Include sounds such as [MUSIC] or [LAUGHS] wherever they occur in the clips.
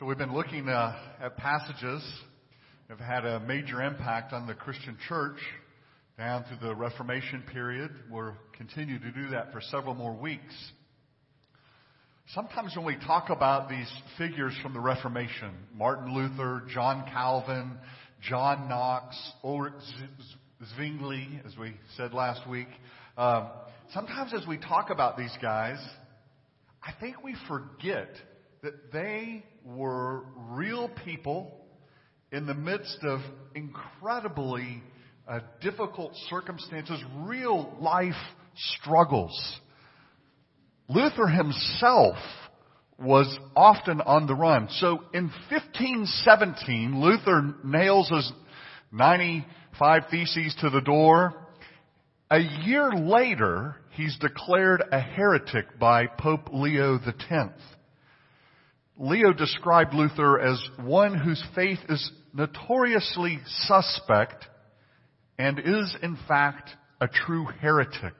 So we've been looking uh, at passages that have had a major impact on the Christian church down through the Reformation period. We'll continue to do that for several more weeks. Sometimes when we talk about these figures from the Reformation, Martin Luther, John Calvin, John Knox, Ulrich Zwingli, as we said last week, um, sometimes as we talk about these guys, I think we forget that they were real people in the midst of incredibly uh, difficult circumstances, real life struggles. Luther himself was often on the run. So in 1517, Luther nails his 95 Theses to the door. A year later, he's declared a heretic by Pope Leo X. Leo described Luther as one whose faith is notoriously suspect and is in fact a true heretic.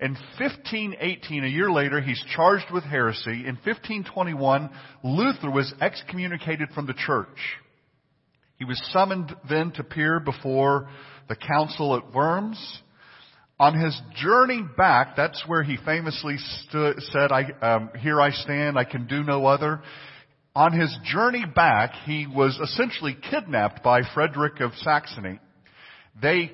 In 1518, a year later, he's charged with heresy. In 1521, Luther was excommunicated from the church. He was summoned then to appear before the council at Worms. On his journey back, that's where he famously stood, said, I, um, here I stand, I can do no other. On his journey back, he was essentially kidnapped by Frederick of Saxony. They,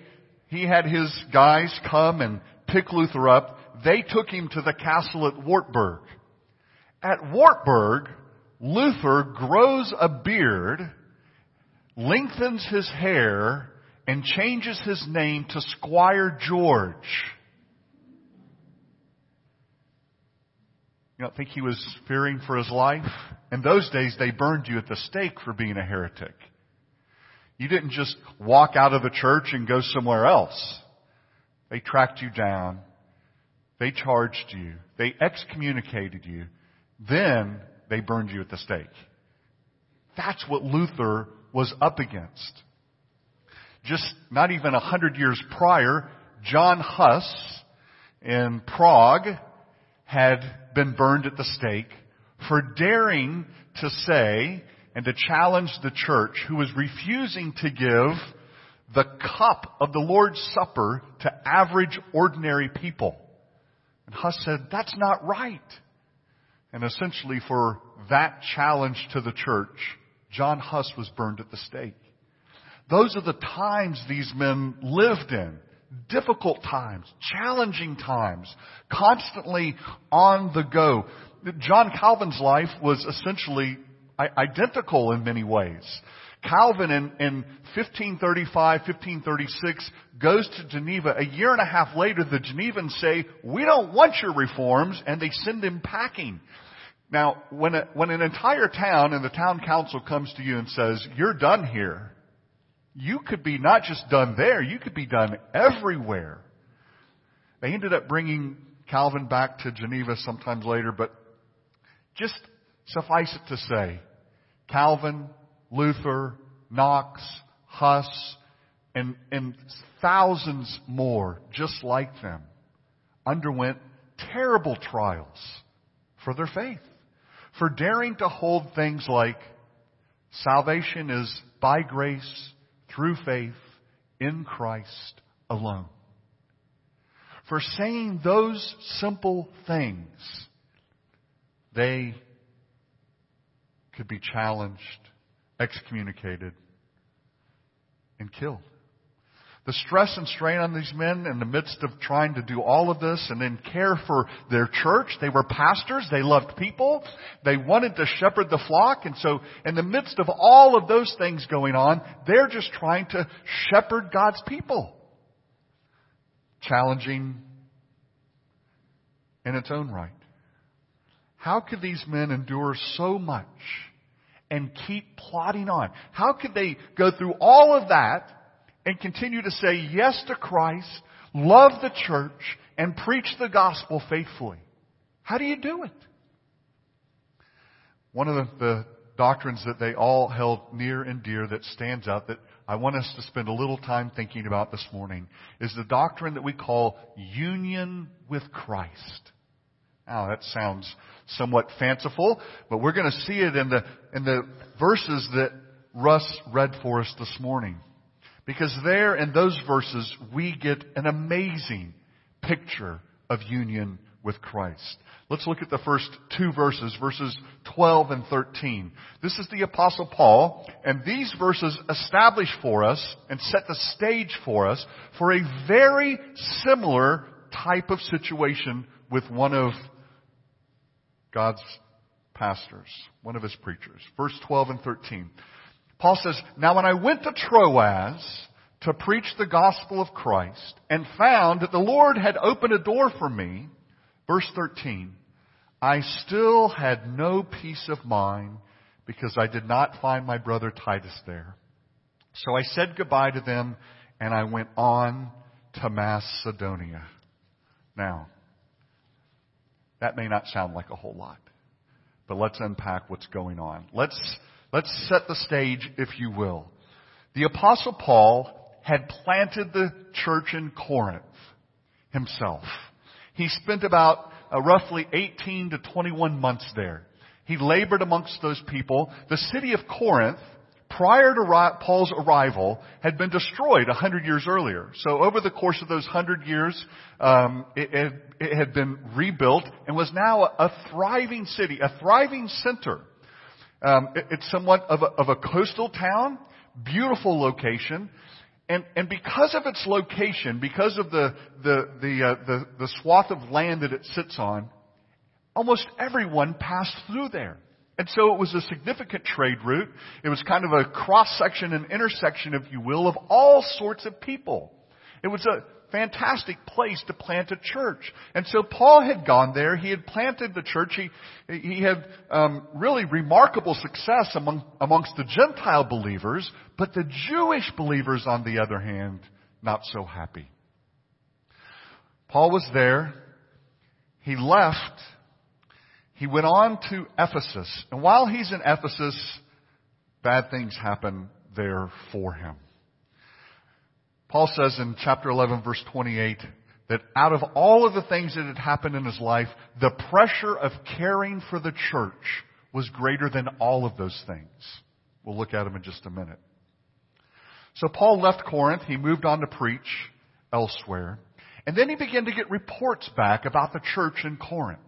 he had his guys come and pick Luther up. They took him to the castle at Wartburg. At Wartburg, Luther grows a beard, lengthens his hair, and changes his name to Squire George. You don't think he was fearing for his life? In those days, they burned you at the stake for being a heretic. You didn't just walk out of the church and go somewhere else. They tracked you down. They charged you. They excommunicated you. Then they burned you at the stake. That's what Luther was up against just not even a hundred years prior, John Huss in Prague had been burned at the stake for daring to say and to challenge the church who was refusing to give the cup of the Lord's Supper to average ordinary people. And Huss said, that's not right. And essentially for that challenge to the church, John Huss was burned at the stake. Those are the times these men lived in. Difficult times, challenging times, constantly on the go. John Calvin's life was essentially identical in many ways. Calvin in, in 1535, 1536 goes to Geneva. A year and a half later, the Genevans say, we don't want your reforms, and they send him packing. Now, when, a, when an entire town and the town council comes to you and says, you're done here, you could be not just done there, you could be done everywhere. They ended up bringing Calvin back to Geneva sometimes later, but just suffice it to say, Calvin, Luther, Knox, Huss, and, and thousands more just like them underwent terrible trials for their faith, for daring to hold things like salvation is by grace through faith in Christ alone. For saying those simple things, they could be challenged, excommunicated, and killed. The stress and strain on these men in the midst of trying to do all of this and then care for their church. They were pastors. They loved people. They wanted to shepherd the flock. And so in the midst of all of those things going on, they're just trying to shepherd God's people. Challenging in its own right. How could these men endure so much and keep plodding on? How could they go through all of that and continue to say yes to Christ, love the church, and preach the gospel faithfully. How do you do it? One of the, the doctrines that they all held near and dear that stands out that I want us to spend a little time thinking about this morning is the doctrine that we call union with Christ. Now that sounds somewhat fanciful, but we're going to see it in the, in the verses that Russ read for us this morning. Because there in those verses we get an amazing picture of union with Christ. Let's look at the first two verses, verses 12 and 13. This is the apostle Paul, and these verses establish for us and set the stage for us for a very similar type of situation with one of God's pastors, one of his preachers. Verse 12 and 13. Paul says, Now when I went to Troas to preach the gospel of Christ and found that the Lord had opened a door for me, verse 13, I still had no peace of mind because I did not find my brother Titus there. So I said goodbye to them and I went on to Macedonia. Now, that may not sound like a whole lot, but let's unpack what's going on. Let's Let's set the stage, if you will. The apostle Paul had planted the church in Corinth himself. He spent about uh, roughly 18 to 21 months there. He labored amongst those people. The city of Corinth, prior to Paul's arrival, had been destroyed a hundred years earlier. So over the course of those hundred years, um, it, it, it had been rebuilt and was now a thriving city, a thriving center um, it, it's somewhat of a, of a coastal town, beautiful location. And, and because of its location, because of the, the, the, uh, the, the swath of land that it sits on, almost everyone passed through there. And so it was a significant trade route. It was kind of a cross section, an intersection, if you will, of all sorts of people. It was a, fantastic place to plant a church. And so Paul had gone there. He had planted the church. He, he had um, really remarkable success among, amongst the Gentile believers, but the Jewish believers, on the other hand, not so happy. Paul was there. He left. He went on to Ephesus. And while he's in Ephesus, bad things happen there for him. Paul says in chapter 11 verse 28 that out of all of the things that had happened in his life, the pressure of caring for the church was greater than all of those things. We'll look at them in just a minute. So Paul left Corinth. He moved on to preach elsewhere. And then he began to get reports back about the church in Corinth.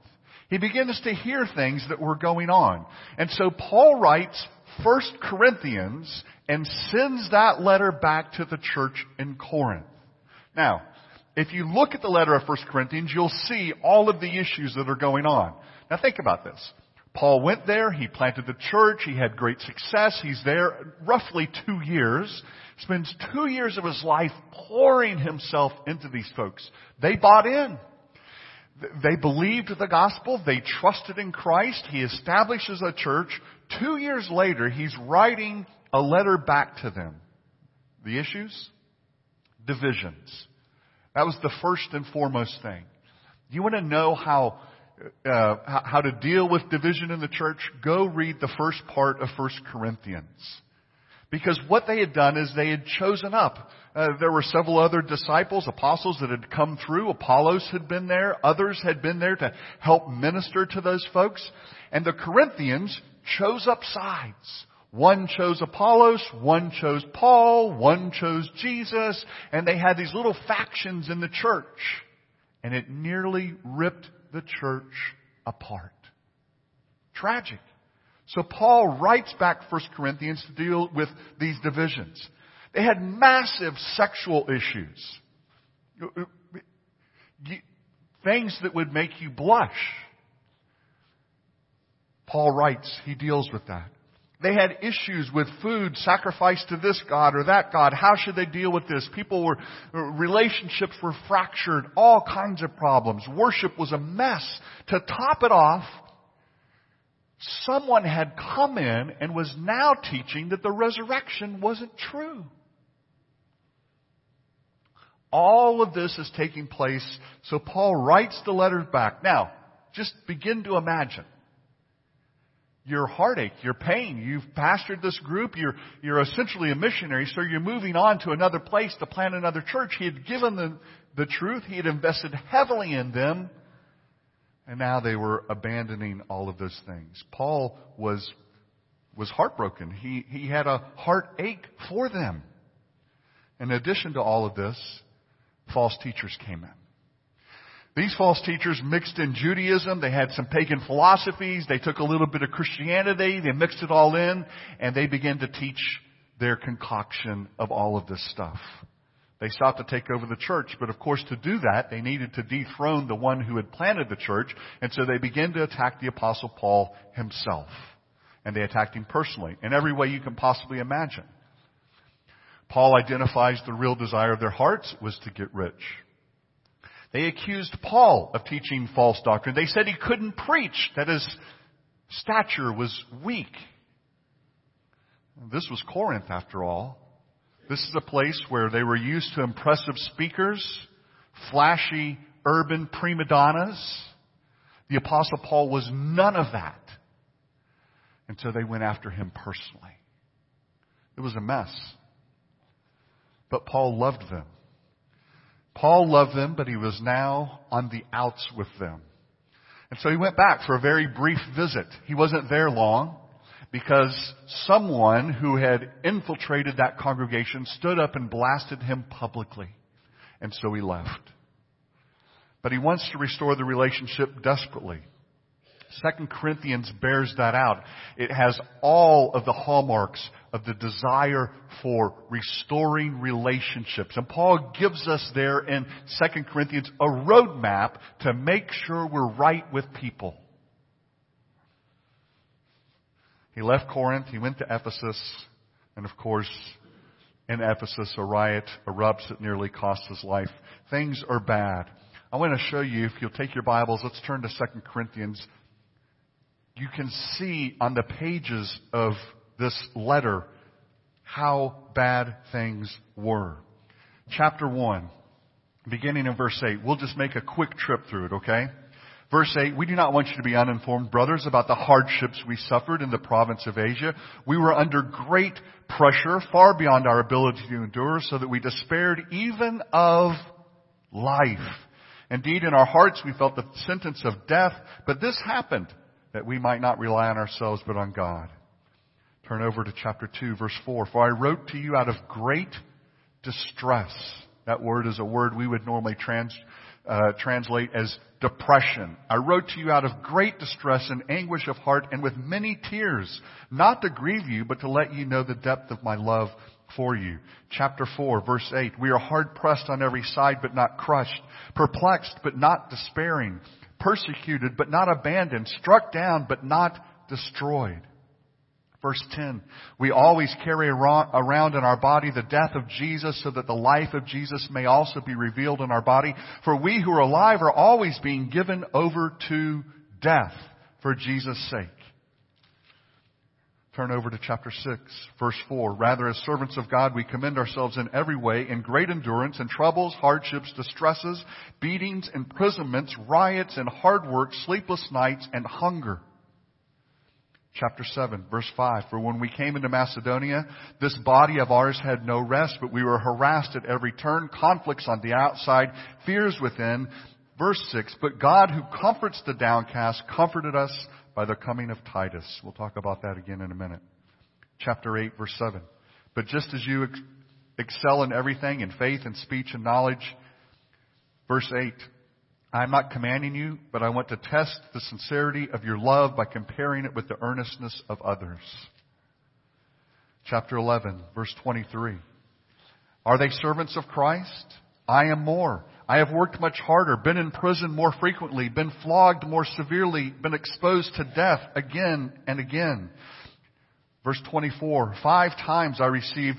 He begins to hear things that were going on. And so Paul writes First Corinthians and sends that letter back to the church in Corinth. Now, if you look at the letter of First Corinthians, you'll see all of the issues that are going on. Now think about this. Paul went there, he planted the church, he had great success, he's there roughly two years, spends two years of his life pouring himself into these folks. They bought in. They believed the gospel. They trusted in Christ. He establishes a church. Two years later, he's writing a letter back to them. The issues? Divisions. That was the first and foremost thing. You want to know how, uh, how to deal with division in the church? Go read the first part of 1 Corinthians. Because what they had done is they had chosen up. Uh, there were several other disciples, apostles that had come through. Apollos had been there. Others had been there to help minister to those folks. And the Corinthians chose up sides. One chose Apollos, one chose Paul, one chose Jesus, and they had these little factions in the church. And it nearly ripped the church apart. Tragic. So Paul writes back 1 Corinthians to deal with these divisions. They had massive sexual issues. Things that would make you blush. Paul writes, he deals with that. They had issues with food sacrificed to this God or that God. How should they deal with this? People were, relationships were fractured, all kinds of problems. Worship was a mess. To top it off, someone had come in and was now teaching that the resurrection wasn't true. All of this is taking place, so Paul writes the letters back. Now, just begin to imagine your heartache, your pain. You've pastored this group. You're, you're essentially a missionary, so you're moving on to another place to plant another church. He had given them the truth. He had invested heavily in them. And now they were abandoning all of those things. Paul was, was heartbroken. He, he had a heartache for them. In addition to all of this, false teachers came in. These false teachers mixed in Judaism. They had some pagan philosophies. They took a little bit of Christianity. They mixed it all in and they began to teach their concoction of all of this stuff. They sought to take over the church, but of course to do that, they needed to dethrone the one who had planted the church, and so they began to attack the apostle Paul himself. And they attacked him personally, in every way you can possibly imagine. Paul identifies the real desire of their hearts was to get rich. They accused Paul of teaching false doctrine. They said he couldn't preach, that his stature was weak. This was Corinth after all. This is a place where they were used to impressive speakers, flashy urban prima donnas. The apostle Paul was none of that. And so they went after him personally. It was a mess. But Paul loved them. Paul loved them, but he was now on the outs with them. And so he went back for a very brief visit. He wasn't there long because someone who had infiltrated that congregation stood up and blasted him publicly. And so he left. But he wants to restore the relationship desperately. Second Corinthians bears that out. It has all of the hallmarks of the desire for restoring relationships. And Paul gives us there in Second Corinthians a roadmap to make sure we're right with people. He left Corinth, he went to Ephesus, and of course, in Ephesus, a riot erupts that nearly costs his life. Things are bad. I want to show you, if you'll take your Bibles, let's turn to 2 Corinthians. You can see on the pages of this letter how bad things were. Chapter 1, beginning in verse 8. We'll just make a quick trip through it, okay? Verse 8, we do not want you to be uninformed, brothers, about the hardships we suffered in the province of Asia. We were under great pressure, far beyond our ability to endure, so that we despaired even of life. Indeed, in our hearts we felt the sentence of death, but this happened that we might not rely on ourselves, but on God. Turn over to chapter 2, verse 4. For I wrote to you out of great distress. That word is a word we would normally trans, uh, translate as depression. I wrote to you out of great distress and anguish of heart and with many tears, not to grieve you, but to let you know the depth of my love for you. Chapter 4, verse 8. We are hard pressed on every side, but not crushed, perplexed, but not despairing, persecuted, but not abandoned, struck down, but not destroyed. Verse 10, we always carry around in our body the death of Jesus so that the life of Jesus may also be revealed in our body. For we who are alive are always being given over to death for Jesus' sake. Turn over to chapter 6, verse 4. Rather, as servants of God, we commend ourselves in every way in great endurance in troubles, hardships, distresses, beatings, imprisonments, riots, and hard work, sleepless nights, and hunger chapter 7, verse 5. For when we came into Macedonia, this body of ours had no rest, but we were harassed at every turn, conflicts on the outside, fears within. Verse 6, but God who comforts the downcast comforted us by the coming of Titus. We'll talk about that again in a minute. Chapter 8, verse 7. But just as you ex- excel in everything, in faith and speech and knowledge, verse 8, I'm not commanding you, but I want to test the sincerity of your love by comparing it with the earnestness of others. Chapter 11, verse 23. Are they servants of Christ? I am more. I have worked much harder, been in prison more frequently, been flogged more severely, been exposed to death again and again. Verse 24, five times I received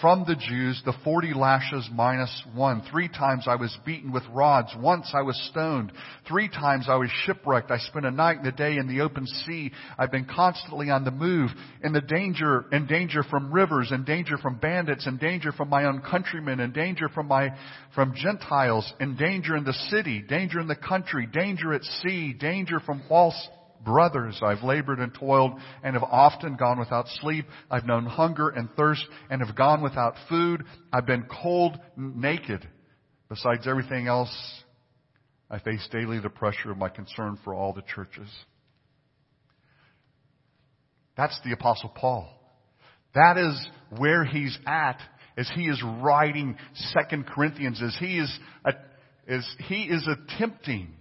from the Jews the 40 lashes minus one. Three times I was beaten with rods. Once I was stoned. Three times I was shipwrecked. I spent a night and a day in the open sea. I've been constantly on the move in the danger, in danger from rivers, in danger from bandits, in danger from my own countrymen, in danger from my, from Gentiles, in danger in the city, danger in the country, danger at sea, danger from false brothers. I've labored and toiled and have often gone without sleep. I've known hunger and thirst and have gone without food. I've been cold, naked. Besides everything else, I face daily the pressure of my concern for all the churches. That's the apostle Paul. That is where he's at as he is writing Second Corinthians, as he is, as he is attempting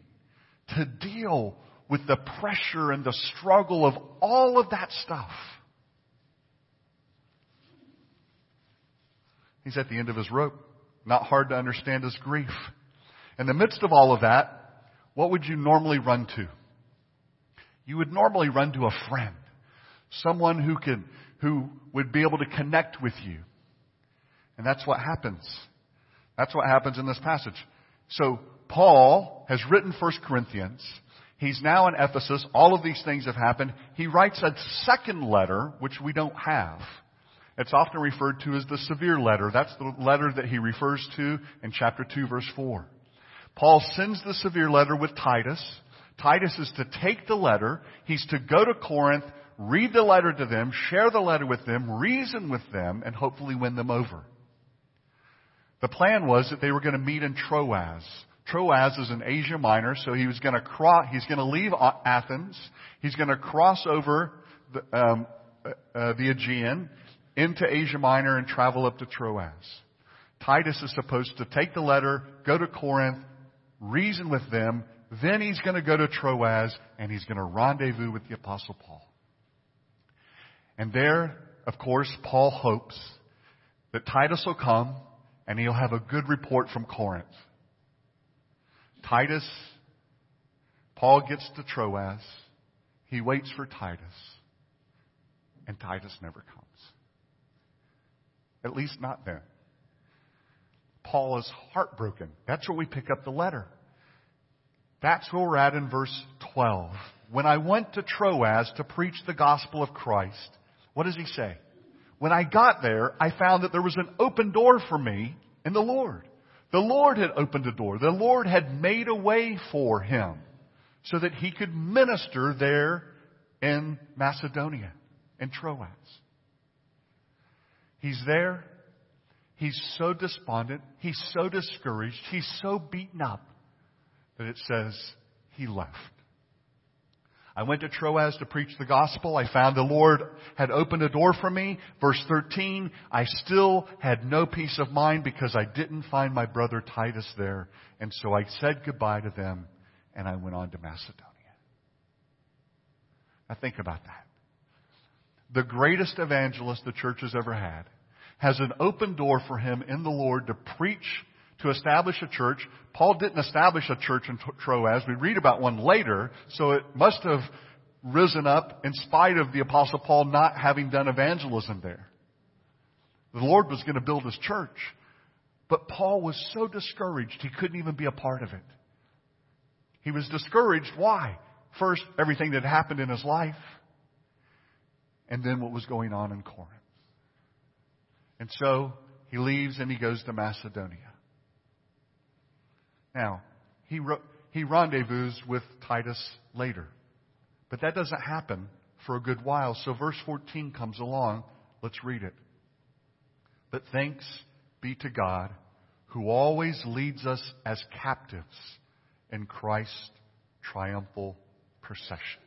to deal with the pressure and the struggle of all of that stuff. He's at the end of his rope. Not hard to understand his grief. In the midst of all of that, what would you normally run to? You would normally run to a friend. Someone who can, who would be able to connect with you. And that's what happens. That's what happens in this passage. So Paul has written 1 Corinthians. He's now in Ephesus. All of these things have happened. He writes a second letter, which we don't have. It's often referred to as the severe letter. That's the letter that he refers to in chapter 2 verse 4. Paul sends the severe letter with Titus. Titus is to take the letter. He's to go to Corinth, read the letter to them, share the letter with them, reason with them, and hopefully win them over. The plan was that they were going to meet in Troas. Troas is in Asia Minor, so he was going to cross, he's going to leave Athens. He's going to cross over the, um, uh, uh, the Aegean into Asia Minor and travel up to Troas. Titus is supposed to take the letter, go to Corinth, reason with them, then he's going to go to Troas and he's going to rendezvous with the apostle Paul. And there, of course, Paul hopes that Titus will come and he'll have a good report from Corinth. Titus, Paul gets to Troas. He waits for Titus. And Titus never comes. At least not then. Paul is heartbroken. That's where we pick up the letter. That's where we're at in verse 12. When I went to Troas to preach the gospel of Christ, what does he say? When I got there, I found that there was an open door for me in the Lord. The Lord had opened a door. The Lord had made a way for him so that he could minister there in Macedonia, in Troas. He's there. He's so despondent. He's so discouraged. He's so beaten up that it says he left. I went to Troas to preach the gospel. I found the Lord had opened a door for me. Verse 13, I still had no peace of mind because I didn't find my brother Titus there. And so I said goodbye to them and I went on to Macedonia. Now think about that the greatest evangelist the church has ever had, has an open door for him in the Lord to preach, to establish a church. Paul didn't establish a church in Troas. We read about one later, so it must have risen up in spite of the apostle Paul not having done evangelism there. The Lord was going to build his church. But Paul was so discouraged he couldn't even be a part of it. He was discouraged. Why? First, everything that happened in his life and then what was going on in Corinth. And so he leaves and he goes to Macedonia. Now, he, he rendezvous with Titus later. But that doesn't happen for a good while. So verse 14 comes along. Let's read it. But thanks be to God who always leads us as captives in Christ's triumphal procession.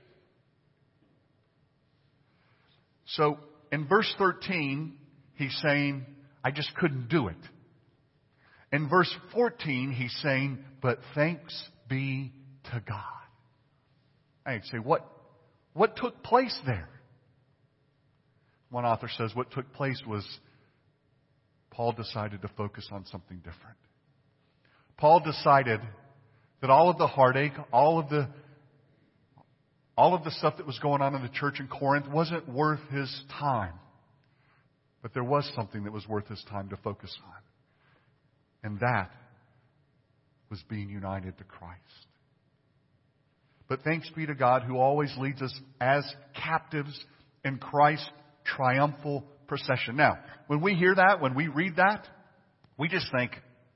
So in verse 13, he's saying, I just couldn't do it. In verse 14, he's saying, but thanks be to God. I'd say, what, what took place there? One author says what took place was Paul decided to focus on something different. Paul decided that all of the heartache, all of the all of the stuff that was going on in the church in Corinth wasn't worth his time. But there was something that was worth his time to focus on. And that was being united to Christ. But thanks be to God who always leads us as captives in Christ's triumphal procession. Now, when we hear that, when we read that, we just think,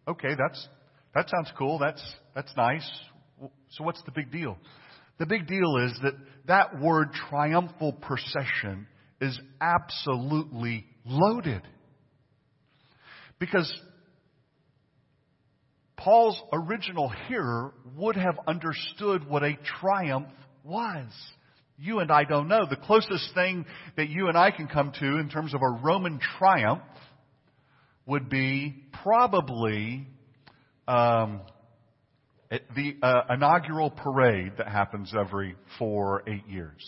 okay, that's, that sounds cool. That's, that's nice. So what's the big deal? The big deal is that that word triumphal procession is absolutely loaded. Because Paul's original hearer would have understood what a triumph was. You and I don't know. The closest thing that you and I can come to in terms of a Roman triumph would be probably um, the uh, inaugural parade that happens every four or eight years.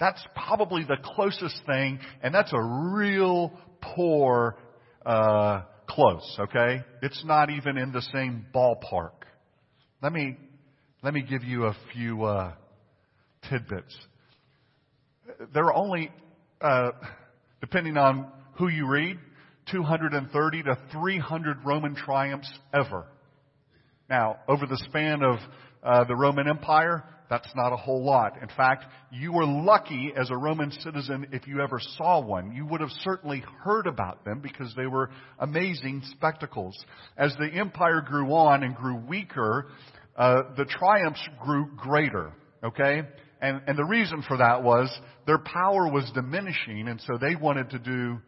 That's probably the closest thing, and that's a real poor uh, close. Okay, it's not even in the same ballpark. Let me let me give you a few uh, tidbits. There are only, uh, depending on who you read, 230 to 300 Roman triumphs ever. Now, over the span of uh, the Roman Empire, that's not a whole lot. In fact, you were lucky as a Roman citizen if you ever saw one. You would have certainly heard about them because they were amazing spectacles. As the empire grew on and grew weaker, uh, the triumphs grew greater. Okay? And, and the reason for that was their power was diminishing, and so they wanted to do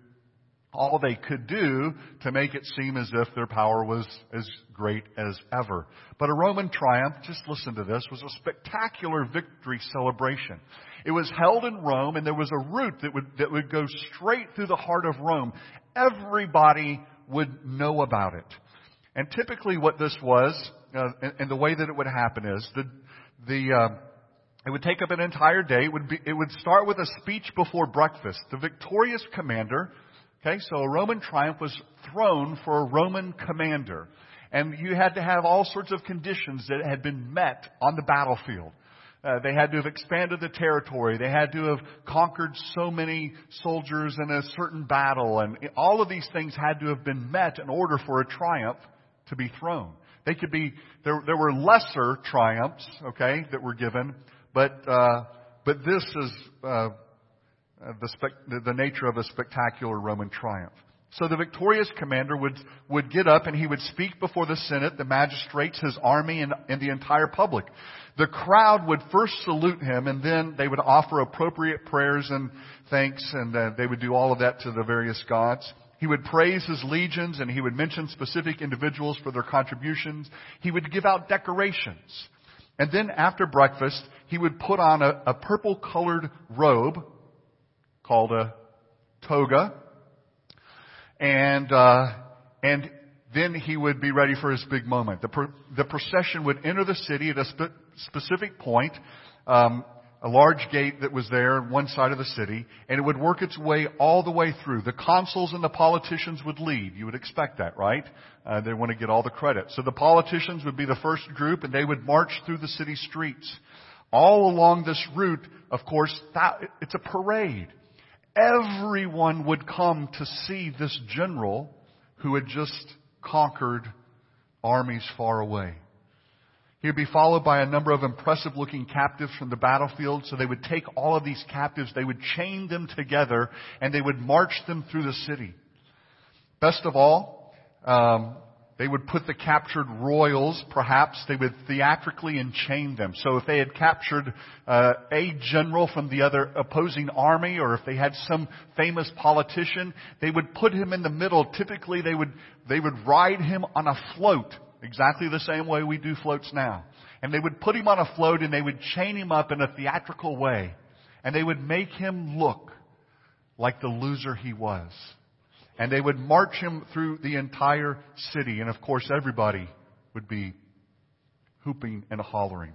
all they could do to make it seem as if their power was as great as ever. But a Roman triumph, just listen to this, was a spectacular victory celebration. It was held in Rome and there was a route that would, that would go straight through the heart of Rome. Everybody would know about it. And typically what this was, uh, and, and, the way that it would happen is, the, the, uh, it would take up an entire day. It would, be, it would start with a speech before breakfast. The victorious commander Okay, so a Roman triumph was thrown for a Roman commander. And you had to have all sorts of conditions that had been met on the battlefield. Uh, they had to have expanded the territory. They had to have conquered so many soldiers in a certain battle. And all of these things had to have been met in order for a triumph to be thrown. They could be, there, there were lesser triumphs, okay, that were given, but, uh, but this is, uh, the, the nature of a spectacular Roman triumph. So the victorious commander would, would get up and he would speak before the Senate, the magistrates, his army, and, and the entire public. The crowd would first salute him and then they would offer appropriate prayers and thanks and uh, they would do all of that to the various gods. He would praise his legions and he would mention specific individuals for their contributions. He would give out decorations. And then after breakfast, he would put on a, a purple colored robe called a toga. And, uh, and then he would be ready for his big moment. The, the procession would enter the city at a spe- specific point, um, a large gate that was there on one side of the city, and it would work its way all the way through. The consuls and the politicians would lead. You would expect that, right? Uh, they want to get all the credit. So the politicians would be the first group, and they would march through the city streets. All along this route, of course, it's a parade. Everyone would come to see this general who had just conquered armies far away. He would be followed by a number of impressive looking captives from the battlefield. So they would take all of these captives, they would chain them together, and they would march them through the city. Best of all, um, they would put the captured royals, perhaps, they would theatrically enchain them. So if they had captured uh, a general from the other opposing army, or if they had some famous politician, they would put him in the middle. Typically, they would they would ride him on a float, exactly the same way we do floats now. And they would put him on a float, and they would chain him up in a theatrical way, and they would make him look like the loser he was. And they would march him through the entire city. And of course, everybody would be hooping and hollering.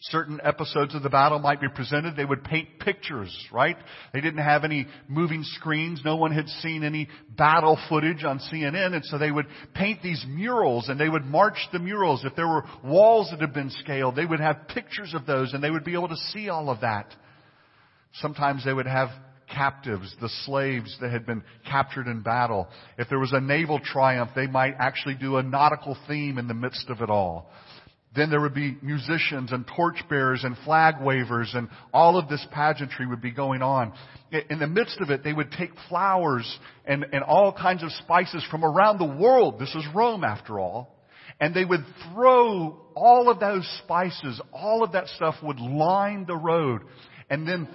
Certain episodes of the battle might be presented. They would paint pictures, right? They didn't have any moving screens. No one had seen any battle footage on CNN. And so they would paint these murals and they would march the murals. If there were walls that had been scaled, they would have pictures of those and they would be able to see all of that. Sometimes they would have captives, the slaves that had been captured in battle. If there was a naval triumph, they might actually do a nautical theme in the midst of it all. Then there would be musicians and torchbearers and flag wavers and all of this pageantry would be going on. In the midst of it, they would take flowers and, and all kinds of spices from around the world. This is Rome after all. And they would throw all of those spices, all of that stuff would line the road. And then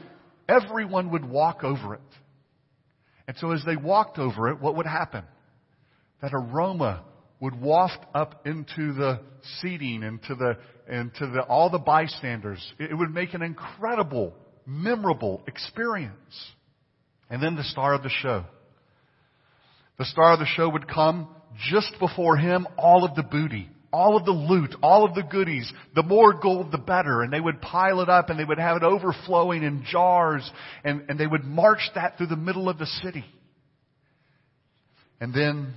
everyone would walk over it. And so as they walked over it, what would happen? That aroma would waft up into the seating and to the, and to the, all the bystanders. It would make an incredible, memorable experience. And then the star of the show. The star of the show would come just before him, all of the booty, all of the loot, all of the goodies, the more gold the better, and they would pile it up and they would have it overflowing in jars and, and they would march that through the middle of the city. And then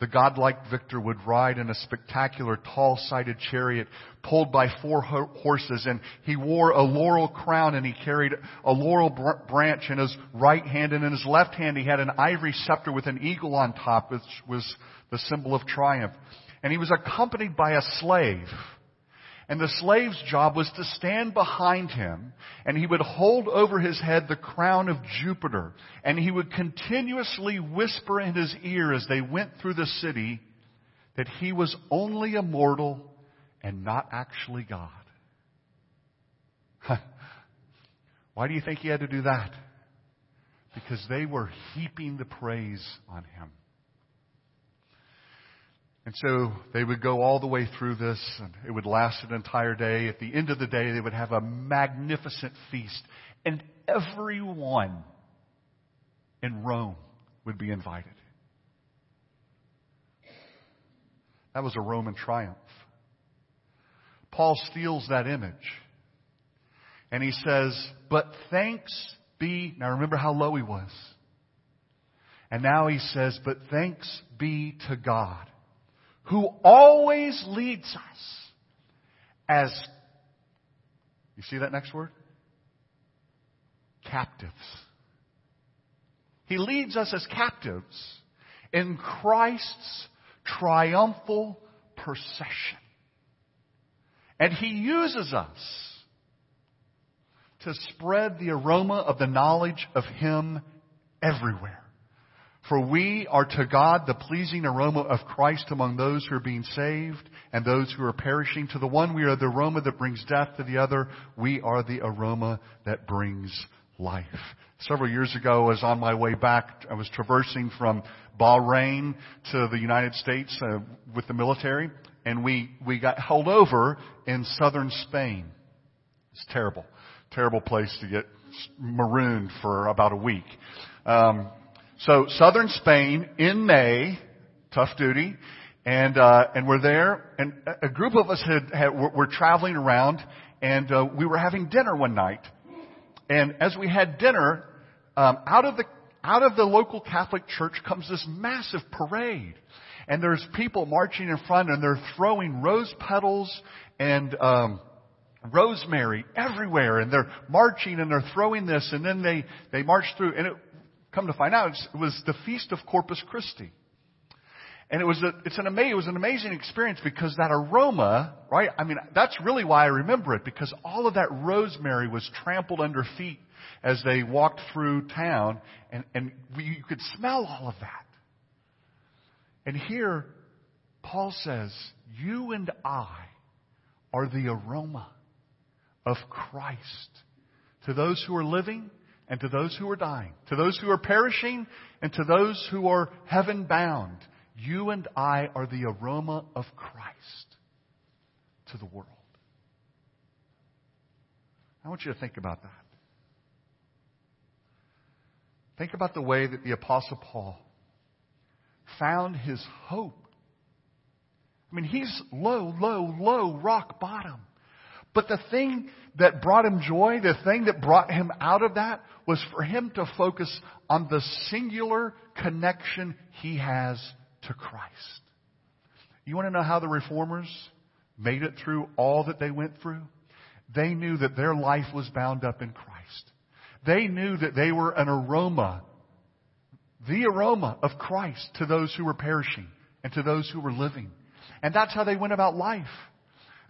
the godlike victor would ride in a spectacular tall-sided chariot pulled by four ho- horses and he wore a laurel crown and he carried a laurel br- branch in his right hand and in his left hand he had an ivory scepter with an eagle on top which was the symbol of triumph. And he was accompanied by a slave and the slave's job was to stand behind him and he would hold over his head the crown of Jupiter and he would continuously whisper in his ear as they went through the city that he was only a mortal and not actually God. [LAUGHS] Why do you think he had to do that? Because they were heaping the praise on him. And so they would go all the way through this, and it would last an entire day. At the end of the day, they would have a magnificent feast, and everyone in Rome would be invited. That was a Roman triumph. Paul steals that image. And he says, but thanks be, now remember how low he was. And now he says, but thanks be to God who always leads us as, you see that next word? Captives. He leads us as captives in Christ's triumphal procession. And He uses us to spread the aroma of the knowledge of Him everywhere. For we are to God the pleasing aroma of Christ among those who are being saved and those who are perishing. To the one we are the aroma that brings death, to the other we are the aroma that brings life. Several years ago, I was on my way back. I was traversing from Bahrain to the United States uh, with the military, and we, we got held over in southern Spain. It's terrible. Terrible place to get marooned for about a week. Um, so southern Spain in May, tough duty, and uh, and we're there, and a group of us had, had were, traveling around, and uh, we were having dinner one night, and as we had dinner, um, out of the out of the local Catholic church comes this massive parade, and there's people marching in front, and they're throwing rose petals and um, rosemary everywhere, and they're marching and they're throwing this, and then they they march through, and it come to find out, it was the Feast of Corpus Christi. And it was a, it's an amazing, it was an amazing experience because that aroma, right? I mean, that's really why I remember it because all of that rosemary was trampled under feet as they walked through town and, and we, you could smell all of that. And here, Paul says, you and I are the aroma of Christ to those who are living and to those who are dying, to those who are perishing, and to those who are heaven bound. You and I are the aroma of Christ to the world. I want you to think about that. Think about the way that the Apostle Paul found his hope. I mean, he's low, low, low, rock bottom. But the thing that brought him joy, the thing that brought him out of that, was for him to focus on the singular connection he has to Christ. You want to know how the reformers made it through all that they went through? They knew that their life was bound up in Christ. They knew that they were an aroma, the aroma of Christ to those who were perishing and to those who were living. And that's how they went about life.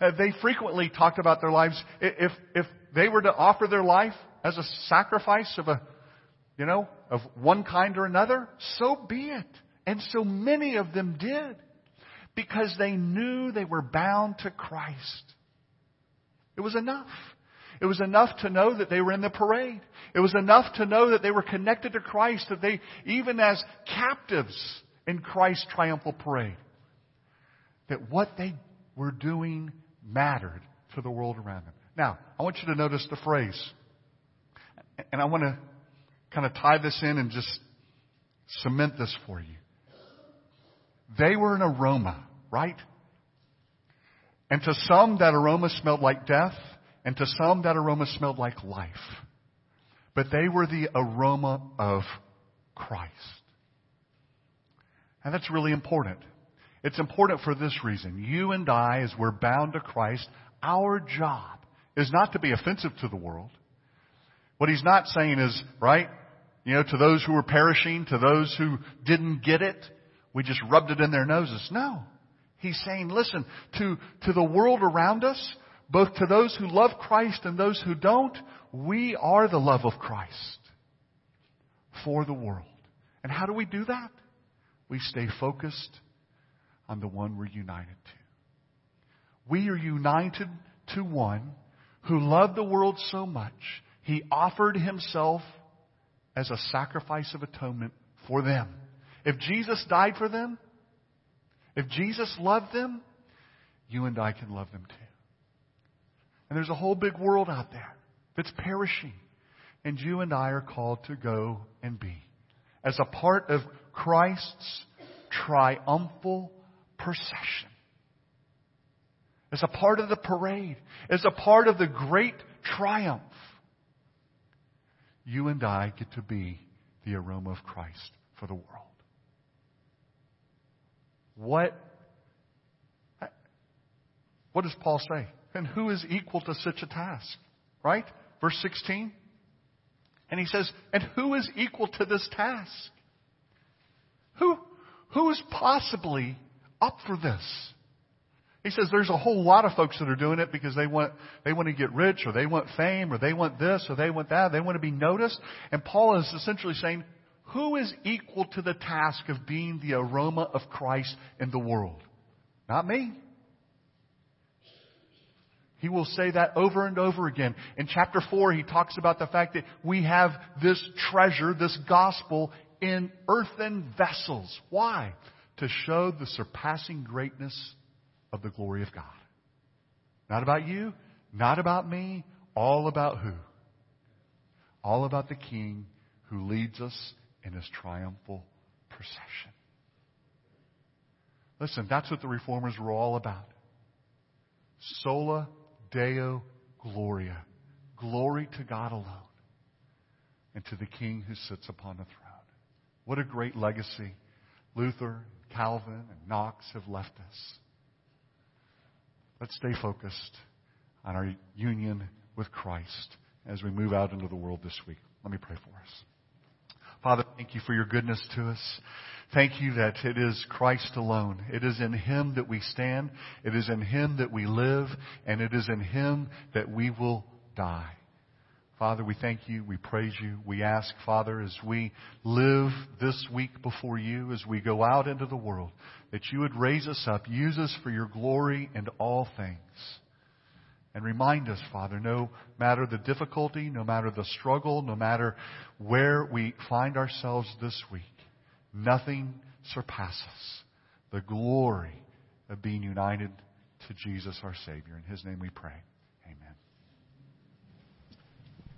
Uh, they frequently talked about their lives. If, if they were to offer their life as a sacrifice of a, you know, of one kind or another, so be it. And so many of them did. Because they knew they were bound to Christ. It was enough. It was enough to know that they were in the parade. It was enough to know that they were connected to Christ, that they, even as captives in Christ's triumphal parade, that what they were doing mattered to the world around them. Now, I want you to notice the phrase. And I want to kind of tie this in and just cement this for you. They were an aroma, right? And to some, that aroma smelled like death, and to some, that aroma smelled like life. But they were the aroma of Christ. And that's really important. It's important for this reason. You and I, as we're bound to Christ, our job is not to be offensive to the world. What he's not saying is, right, you know, to those who were perishing, to those who didn't get it, we just rubbed it in their noses. No. He's saying, listen, to, to the world around us, both to those who love Christ and those who don't, we are the love of Christ for the world. And how do we do that? We stay focused on the one we're united to. We are united to one who loved the world so much, he offered himself as a sacrifice of atonement for them. If Jesus died for them, if Jesus loved them, you and I can love them too. And there's a whole big world out there that's perishing. And you and I are called to go and be. As a part of Christ's triumphal procession. As a part of the parade. As a part of the great triumph. You and I get to be the aroma of Christ for the world. What, what does Paul say? And who is equal to such a task? Right? Verse 16. And he says, and who is equal to this task? Who, who is possibly up for this? He says there's a whole lot of folks that are doing it because they want, they want to get rich or they want fame or they want this or they want that. They want to be noticed. And Paul is essentially saying, who is equal to the task of being the aroma of Christ in the world? Not me. He will say that over and over again. In chapter 4, he talks about the fact that we have this treasure, this gospel, in earthen vessels. Why? To show the surpassing greatness of the glory of God. Not about you, not about me, all about who? All about the King who leads us in his triumphal procession. Listen, that's what the reformers were all about. Sola Deo Gloria. Glory to God alone and to the King who sits upon the throne. What a great legacy Luther, Calvin, and Knox have left us. Let's stay focused on our union with Christ as we move out into the world this week. Let me pray for us. Father, thank you for your goodness to us. Thank you that it is Christ alone. It is in Him that we stand. It is in Him that we live. And it is in Him that we will die. Father, we thank you. We praise you. We ask, Father, as we live this week before you, as we go out into the world, that you would raise us up, use us for your glory and all things. And remind us, Father, no matter the difficulty, no matter the struggle, no matter where we find ourselves this week, nothing surpasses the glory of being united to Jesus our Savior. In His name we pray.